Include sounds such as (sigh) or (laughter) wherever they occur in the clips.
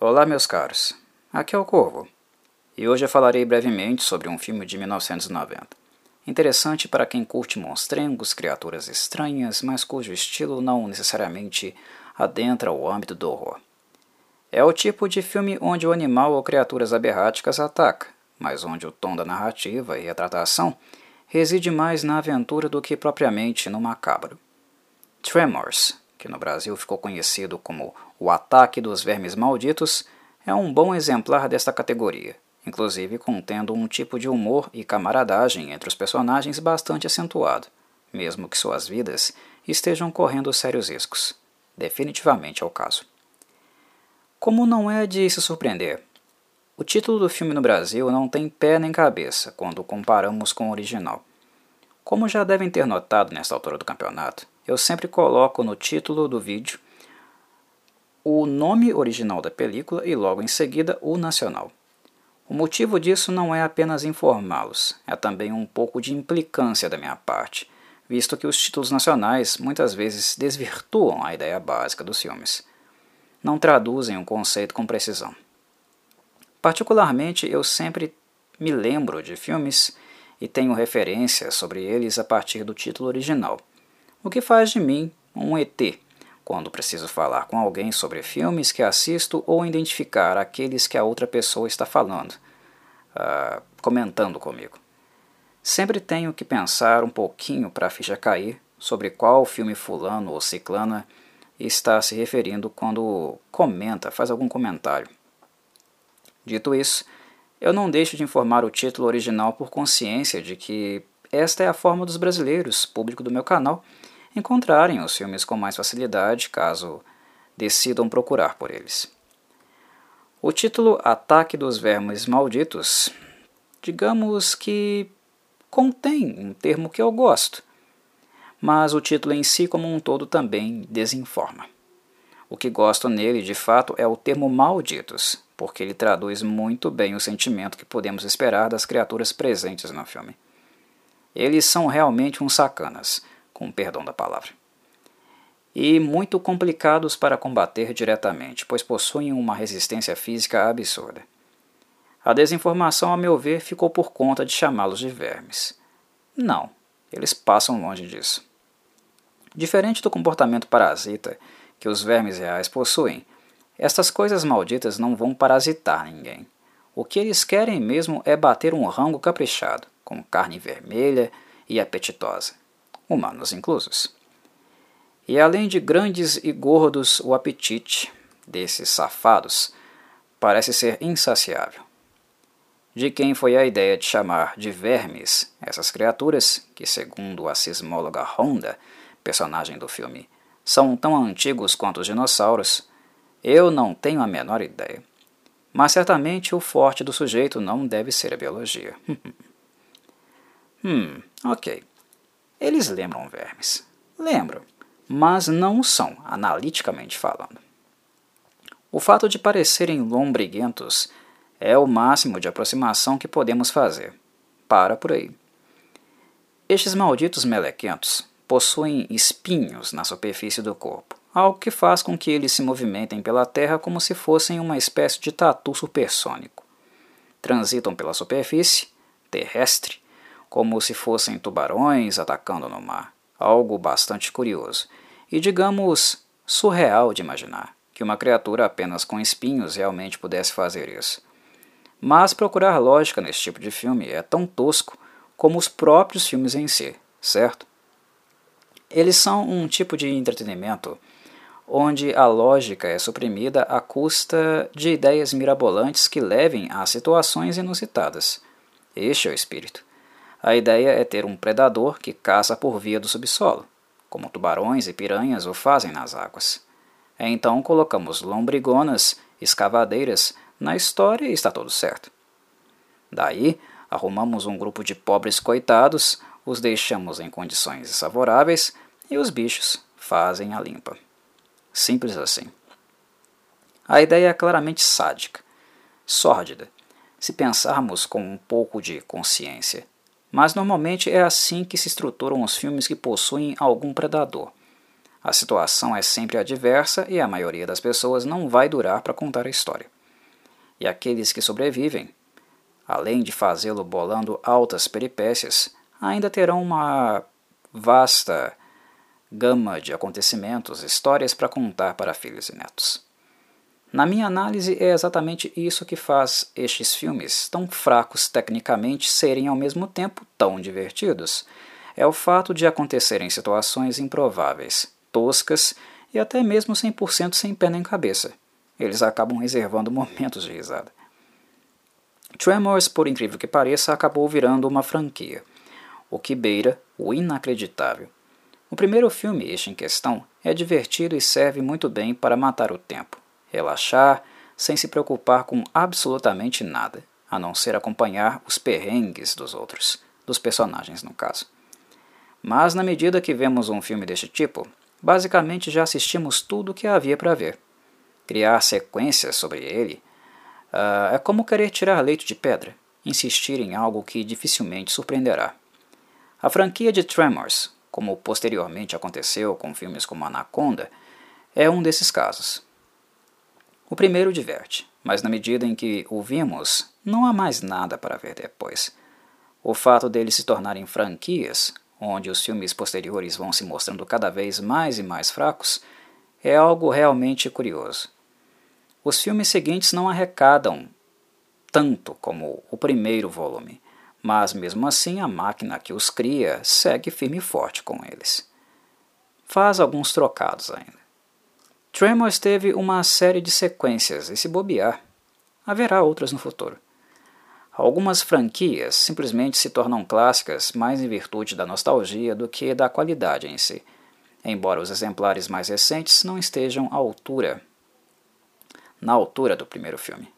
Olá, meus caros. Aqui é o Corvo. E hoje eu falarei brevemente sobre um filme de 1990. Interessante para quem curte monstrengos, criaturas estranhas, mas cujo estilo não necessariamente adentra o âmbito do horror. É o tipo de filme onde o animal ou criaturas aberráticas ataca, mas onde o tom da narrativa e a tratação reside mais na aventura do que propriamente no macabro. Tremors, que no Brasil ficou conhecido como O Ataque dos Vermes Malditos, é um bom exemplar desta categoria, inclusive contendo um tipo de humor e camaradagem entre os personagens bastante acentuado, mesmo que suas vidas estejam correndo sérios riscos. Definitivamente é o caso. Como não é de se surpreender, o título do filme no Brasil não tem pé nem cabeça quando comparamos com o original. Como já devem ter notado nesta altura do campeonato, eu sempre coloco no título do vídeo o nome original da película e logo em seguida o nacional. O motivo disso não é apenas informá-los, é também um pouco de implicância da minha parte, visto que os títulos nacionais muitas vezes desvirtuam a ideia básica dos filmes. Não traduzem um conceito com precisão. Particularmente, eu sempre me lembro de filmes e tenho referências sobre eles a partir do título original, o que faz de mim um ET quando preciso falar com alguém sobre filmes que assisto ou identificar aqueles que a outra pessoa está falando, uh, comentando comigo. Sempre tenho que pensar um pouquinho para a ficha cair sobre qual filme fulano ou ciclana está se referindo quando comenta, faz algum comentário. Dito isso, eu não deixo de informar o título original por consciência de que esta é a forma dos brasileiros, público do meu canal, encontrarem os filmes com mais facilidade caso decidam procurar por eles. O título Ataque dos Vermes Malditos, digamos que contém um termo que eu gosto, mas o título em si como um todo também desinforma. O que gosto nele, de fato, é o termo malditos, porque ele traduz muito bem o sentimento que podemos esperar das criaturas presentes no filme. Eles são realmente uns sacanas, com perdão da palavra. E muito complicados para combater diretamente, pois possuem uma resistência física absurda. A desinformação, a meu ver, ficou por conta de chamá-los de vermes. Não, eles passam longe disso. Diferente do comportamento parasita que os vermes reais possuem, estas coisas malditas não vão parasitar ninguém. O que eles querem mesmo é bater um rango caprichado, com carne vermelha e apetitosa humanos inclusos. E além de grandes e gordos, o apetite desses safados parece ser insaciável. De quem foi a ideia de chamar de vermes essas criaturas, que, segundo a sismóloga Honda, personagem do filme, são tão antigos quanto os dinossauros, eu não tenho a menor ideia. Mas certamente o forte do sujeito não deve ser a biologia. (laughs) hum, ok. Eles lembram vermes. Lembram, mas não são, analiticamente falando. O fato de parecerem lombriguentos é o máximo de aproximação que podemos fazer. Para por aí. Estes malditos melequentos possuem espinhos na superfície do corpo, algo que faz com que eles se movimentem pela Terra como se fossem uma espécie de tatu supersônico. Transitam pela superfície terrestre como se fossem tubarões atacando no mar. Algo bastante curioso e, digamos, surreal de imaginar que uma criatura apenas com espinhos realmente pudesse fazer isso. Mas procurar lógica nesse tipo de filme é tão tosco como os próprios filmes em si, certo? Eles são um tipo de entretenimento onde a lógica é suprimida à custa de ideias mirabolantes que levem a situações inusitadas. Este é o espírito. A ideia é ter um predador que caça por via do subsolo, como tubarões e piranhas o fazem nas águas. Então colocamos lombrigonas, escavadeiras na história e está tudo certo. Daí, arrumamos um grupo de pobres coitados, os deixamos em condições desfavoráveis e os bichos fazem a limpa. Simples assim. A ideia é claramente sádica, sórdida, se pensarmos com um pouco de consciência. Mas normalmente é assim que se estruturam os filmes que possuem algum predador. A situação é sempre adversa e a maioria das pessoas não vai durar para contar a história. E aqueles que sobrevivem, além de fazê-lo bolando altas peripécias, ainda terão uma vasta gama de acontecimentos, histórias para contar para filhos e netos. Na minha análise, é exatamente isso que faz estes filmes, tão fracos tecnicamente, serem ao mesmo tempo tão divertidos. É o fato de acontecerem situações improváveis, toscas e até mesmo 100% sem pé nem cabeça. Eles acabam reservando (laughs) momentos de risada. Tremors, por incrível que pareça, acabou virando uma franquia, o que beira o inacreditável. O primeiro filme, este em questão, é divertido e serve muito bem para matar o tempo relaxar, sem se preocupar com absolutamente nada, a não ser acompanhar os perrengues dos outros, dos personagens no caso. Mas na medida que vemos um filme deste tipo, basicamente já assistimos tudo o que havia para ver. Criar sequências sobre ele uh, é como querer tirar leite de pedra, insistir em algo que dificilmente surpreenderá. A franquia de Tremors, como posteriormente aconteceu com filmes como Anaconda, é um desses casos. O primeiro diverte, mas na medida em que o vimos, não há mais nada para ver depois. O fato deles se tornarem franquias, onde os filmes posteriores vão se mostrando cada vez mais e mais fracos, é algo realmente curioso. Os filmes seguintes não arrecadam tanto como o primeiro volume, mas mesmo assim a máquina que os cria segue firme e forte com eles. Faz alguns trocados ainda. Tremors teve uma série de sequências, e se bobear, haverá outras no futuro. Algumas franquias simplesmente se tornam clássicas mais em virtude da nostalgia do que da qualidade em si, embora os exemplares mais recentes não estejam à altura, na altura do primeiro filme.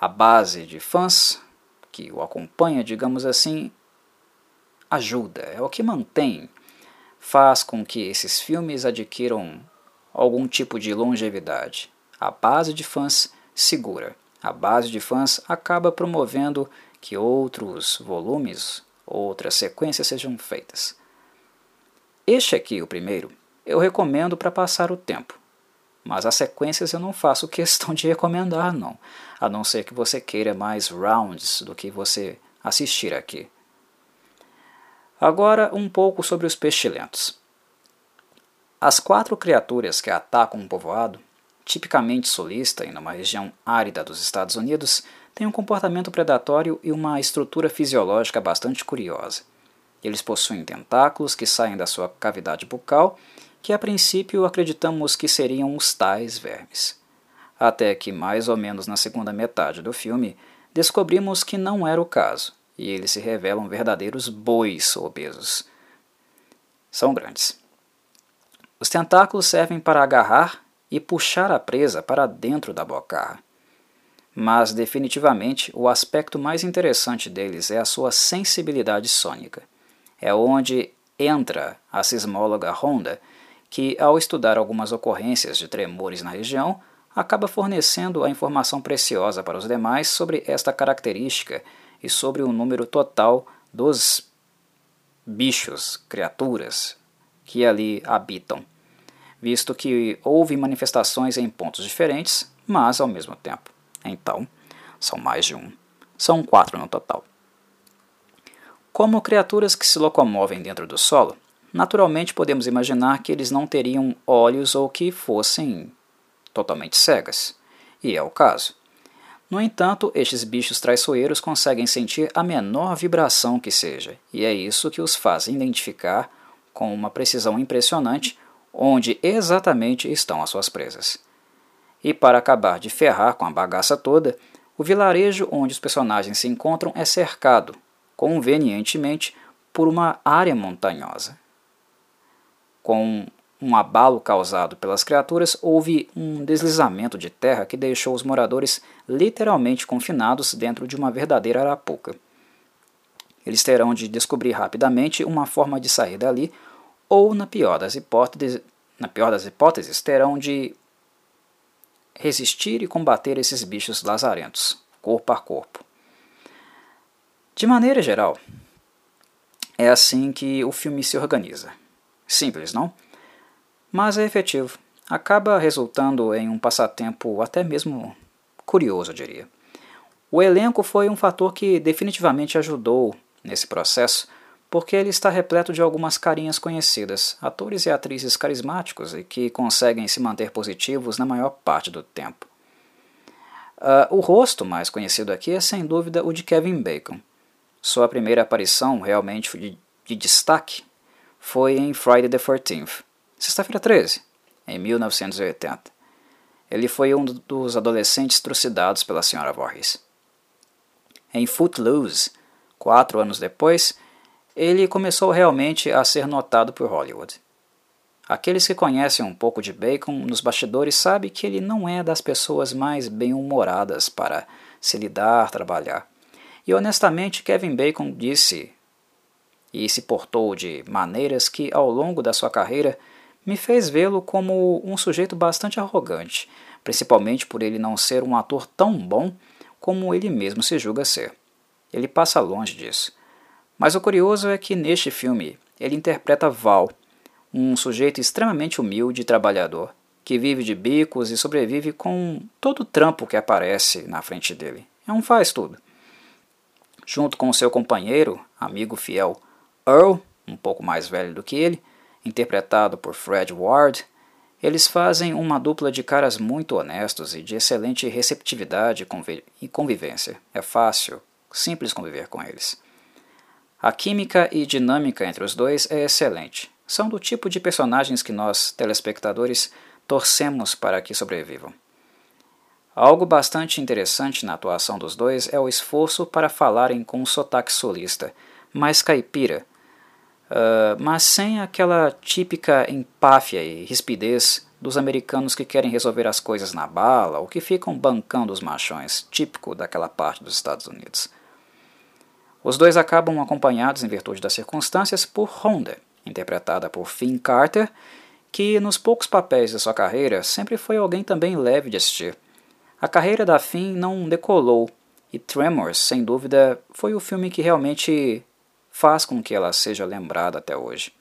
A base de fãs que o acompanha, digamos assim, ajuda, é o que mantém, faz com que esses filmes adquiram algum tipo de longevidade. A base de fãs segura. A base de fãs acaba promovendo que outros volumes, outras sequências sejam feitas. Este aqui, o primeiro, eu recomendo para passar o tempo. Mas as sequências eu não faço (laughs) questão de recomendar, não. A não ser que você queira mais rounds do que você assistir aqui. Agora, um pouco sobre os pestilentos. As quatro criaturas que atacam um povoado, tipicamente sulista e numa região árida dos Estados Unidos, têm um comportamento predatório e uma estrutura fisiológica bastante curiosa. Eles possuem tentáculos que saem da sua cavidade bucal, que a princípio acreditamos que seriam os tais vermes. Até que, mais ou menos na segunda metade do filme, descobrimos que não era o caso, e eles se revelam verdadeiros bois obesos. São grandes. Os tentáculos servem para agarrar e puxar a presa para dentro da bocarra. Mas, definitivamente, o aspecto mais interessante deles é a sua sensibilidade sônica. É onde entra a sismóloga Honda, que, ao estudar algumas ocorrências de tremores na região, acaba fornecendo a informação preciosa para os demais sobre esta característica e sobre o número total dos bichos, criaturas que ali habitam visto que houve manifestações em pontos diferentes, mas ao mesmo tempo. Então, são mais de um. São quatro no total. Como criaturas que se locomovem dentro do solo, naturalmente podemos imaginar que eles não teriam olhos ou que fossem totalmente cegas. E é o caso. No entanto, estes bichos traiçoeiros conseguem sentir a menor vibração que seja, e é isso que os faz identificar com uma precisão impressionante onde exatamente estão as suas presas. E para acabar de ferrar com a bagaça toda, o vilarejo onde os personagens se encontram é cercado, convenientemente, por uma área montanhosa. Com um abalo causado pelas criaturas, houve um deslizamento de terra que deixou os moradores literalmente confinados dentro de uma verdadeira arapuca. Eles terão de descobrir rapidamente uma forma de sair dali ou, na pior das hipóteses, na pior das hipóteses, terão de resistir e combater esses bichos lazarentos, corpo a corpo. De maneira geral, é assim que o filme se organiza. Simples, não? mas é efetivo. Acaba resultando em um passatempo até mesmo curioso, eu diria. O elenco foi um fator que definitivamente ajudou nesse processo, porque ele está repleto de algumas carinhas conhecidas, atores e atrizes carismáticos e que conseguem se manter positivos na maior parte do tempo. Uh, o rosto mais conhecido aqui é sem dúvida o de Kevin Bacon. Sua primeira aparição realmente de, de destaque foi em Friday the 14th, Sexta-feira 13, em 1980. Ele foi um dos adolescentes trucidados pela Sra. Voorhees. Em Footloose, quatro anos depois, ele começou realmente a ser notado por Hollywood. Aqueles que conhecem um pouco de Bacon nos bastidores sabem que ele não é das pessoas mais bem-humoradas para se lidar, trabalhar. E honestamente, Kevin Bacon disse e se portou de maneiras que, ao longo da sua carreira, me fez vê-lo como um sujeito bastante arrogante, principalmente por ele não ser um ator tão bom como ele mesmo se julga ser. Ele passa longe disso. Mas o curioso é que neste filme ele interpreta Val, um sujeito extremamente humilde e trabalhador, que vive de bicos e sobrevive com todo o trampo que aparece na frente dele. É um faz tudo. Junto com seu companheiro, amigo fiel, Earl, um pouco mais velho do que ele, interpretado por Fred Ward, eles fazem uma dupla de caras muito honestos e de excelente receptividade e convivência. É fácil, simples conviver com eles. A química e dinâmica entre os dois é excelente são do tipo de personagens que nós, telespectadores, torcemos para que sobrevivam. Algo bastante interessante na atuação dos dois é o esforço para falarem com um sotaque solista, mais caipira, uh, mas sem aquela típica empáfia e rispidez dos americanos que querem resolver as coisas na bala ou que ficam bancando os machões, típico daquela parte dos Estados Unidos. Os dois acabam acompanhados, em virtude das circunstâncias, por Honda, interpretada por Finn Carter, que nos poucos papéis de sua carreira sempre foi alguém também leve de assistir. A carreira da Finn não decolou, e Tremors, sem dúvida, foi o filme que realmente faz com que ela seja lembrada até hoje.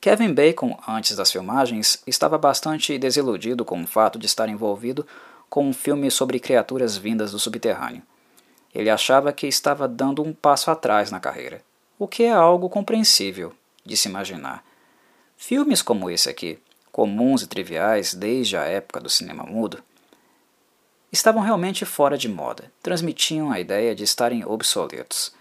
Kevin Bacon, antes das filmagens, estava bastante desiludido com o fato de estar envolvido com um filme sobre criaturas vindas do subterrâneo. Ele achava que estava dando um passo atrás na carreira o que é algo compreensível de se imaginar. Filmes como esse aqui, comuns e triviais desde a época do cinema mudo, estavam realmente fora de moda, transmitiam a ideia de estarem obsoletos.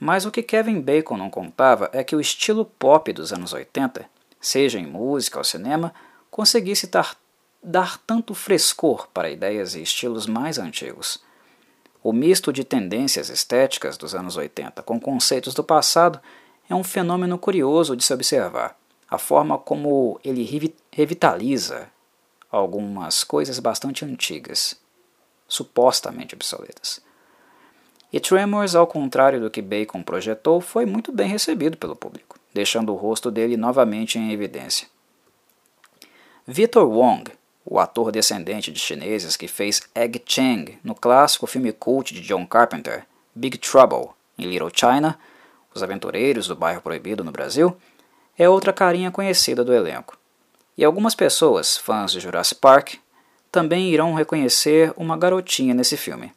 Mas o que Kevin Bacon não contava é que o estilo pop dos anos 80, seja em música ou cinema, conseguisse dar, dar tanto frescor para ideias e estilos mais antigos. O misto de tendências estéticas dos anos 80 com conceitos do passado é um fenômeno curioso de se observar. A forma como ele revitaliza algumas coisas bastante antigas, supostamente obsoletas. E Tremors, ao contrário do que Bacon projetou, foi muito bem recebido pelo público, deixando o rosto dele novamente em evidência. Victor Wong o ator descendente de chineses que fez Egg Cheng no clássico filme cult de John Carpenter, Big Trouble em Little China, Os Aventureiros do Bairro Proibido no Brasil, é outra carinha conhecida do elenco. E algumas pessoas, fãs de Jurassic Park, também irão reconhecer uma garotinha nesse filme.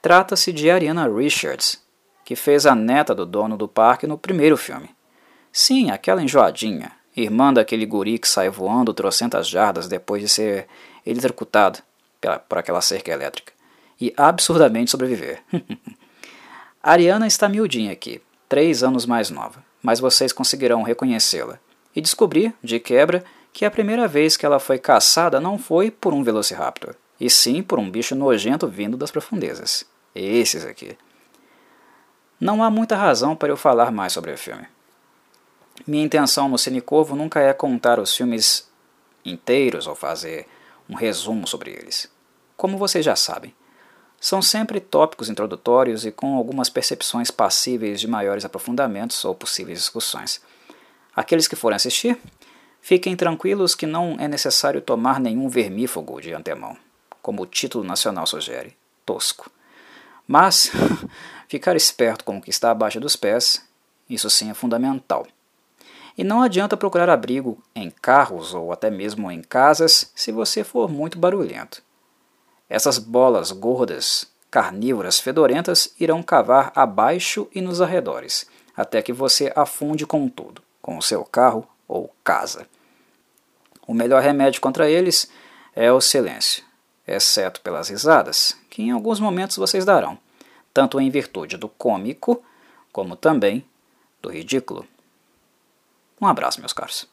Trata-se de Ariana Richards, que fez a neta do dono do parque no primeiro filme. Sim, aquela enjoadinha, irmã daquele guri que sai voando trocentas jardas depois de ser eletrocutado por aquela cerca elétrica, e absurdamente sobreviver. (laughs) Ariana está miudinha aqui, três anos mais nova, mas vocês conseguirão reconhecê-la e descobrir, de quebra, que a primeira vez que ela foi caçada não foi por um velociraptor, e sim por um bicho nojento vindo das profundezas. Esses aqui. Não há muita razão para eu falar mais sobre o filme. Minha intenção no Cinecovo nunca é contar os filmes inteiros ou fazer um resumo sobre eles. Como vocês já sabem, são sempre tópicos introdutórios e com algumas percepções passíveis de maiores aprofundamentos ou possíveis discussões. Aqueles que forem assistir, fiquem tranquilos que não é necessário tomar nenhum vermífugo de antemão, como o título nacional sugere, tosco. Mas (laughs) ficar esperto com o que está abaixo dos pés, isso sim é fundamental. E não adianta procurar abrigo em carros ou até mesmo em casas se você for muito barulhento. Essas bolas gordas, carnívoras fedorentas irão cavar abaixo e nos arredores, até que você afunde com tudo, com o seu carro ou casa. O melhor remédio contra eles é o silêncio, exceto pelas risadas, que em alguns momentos vocês darão, tanto em virtude do cômico como também do ridículo. Um abraço, meus caros.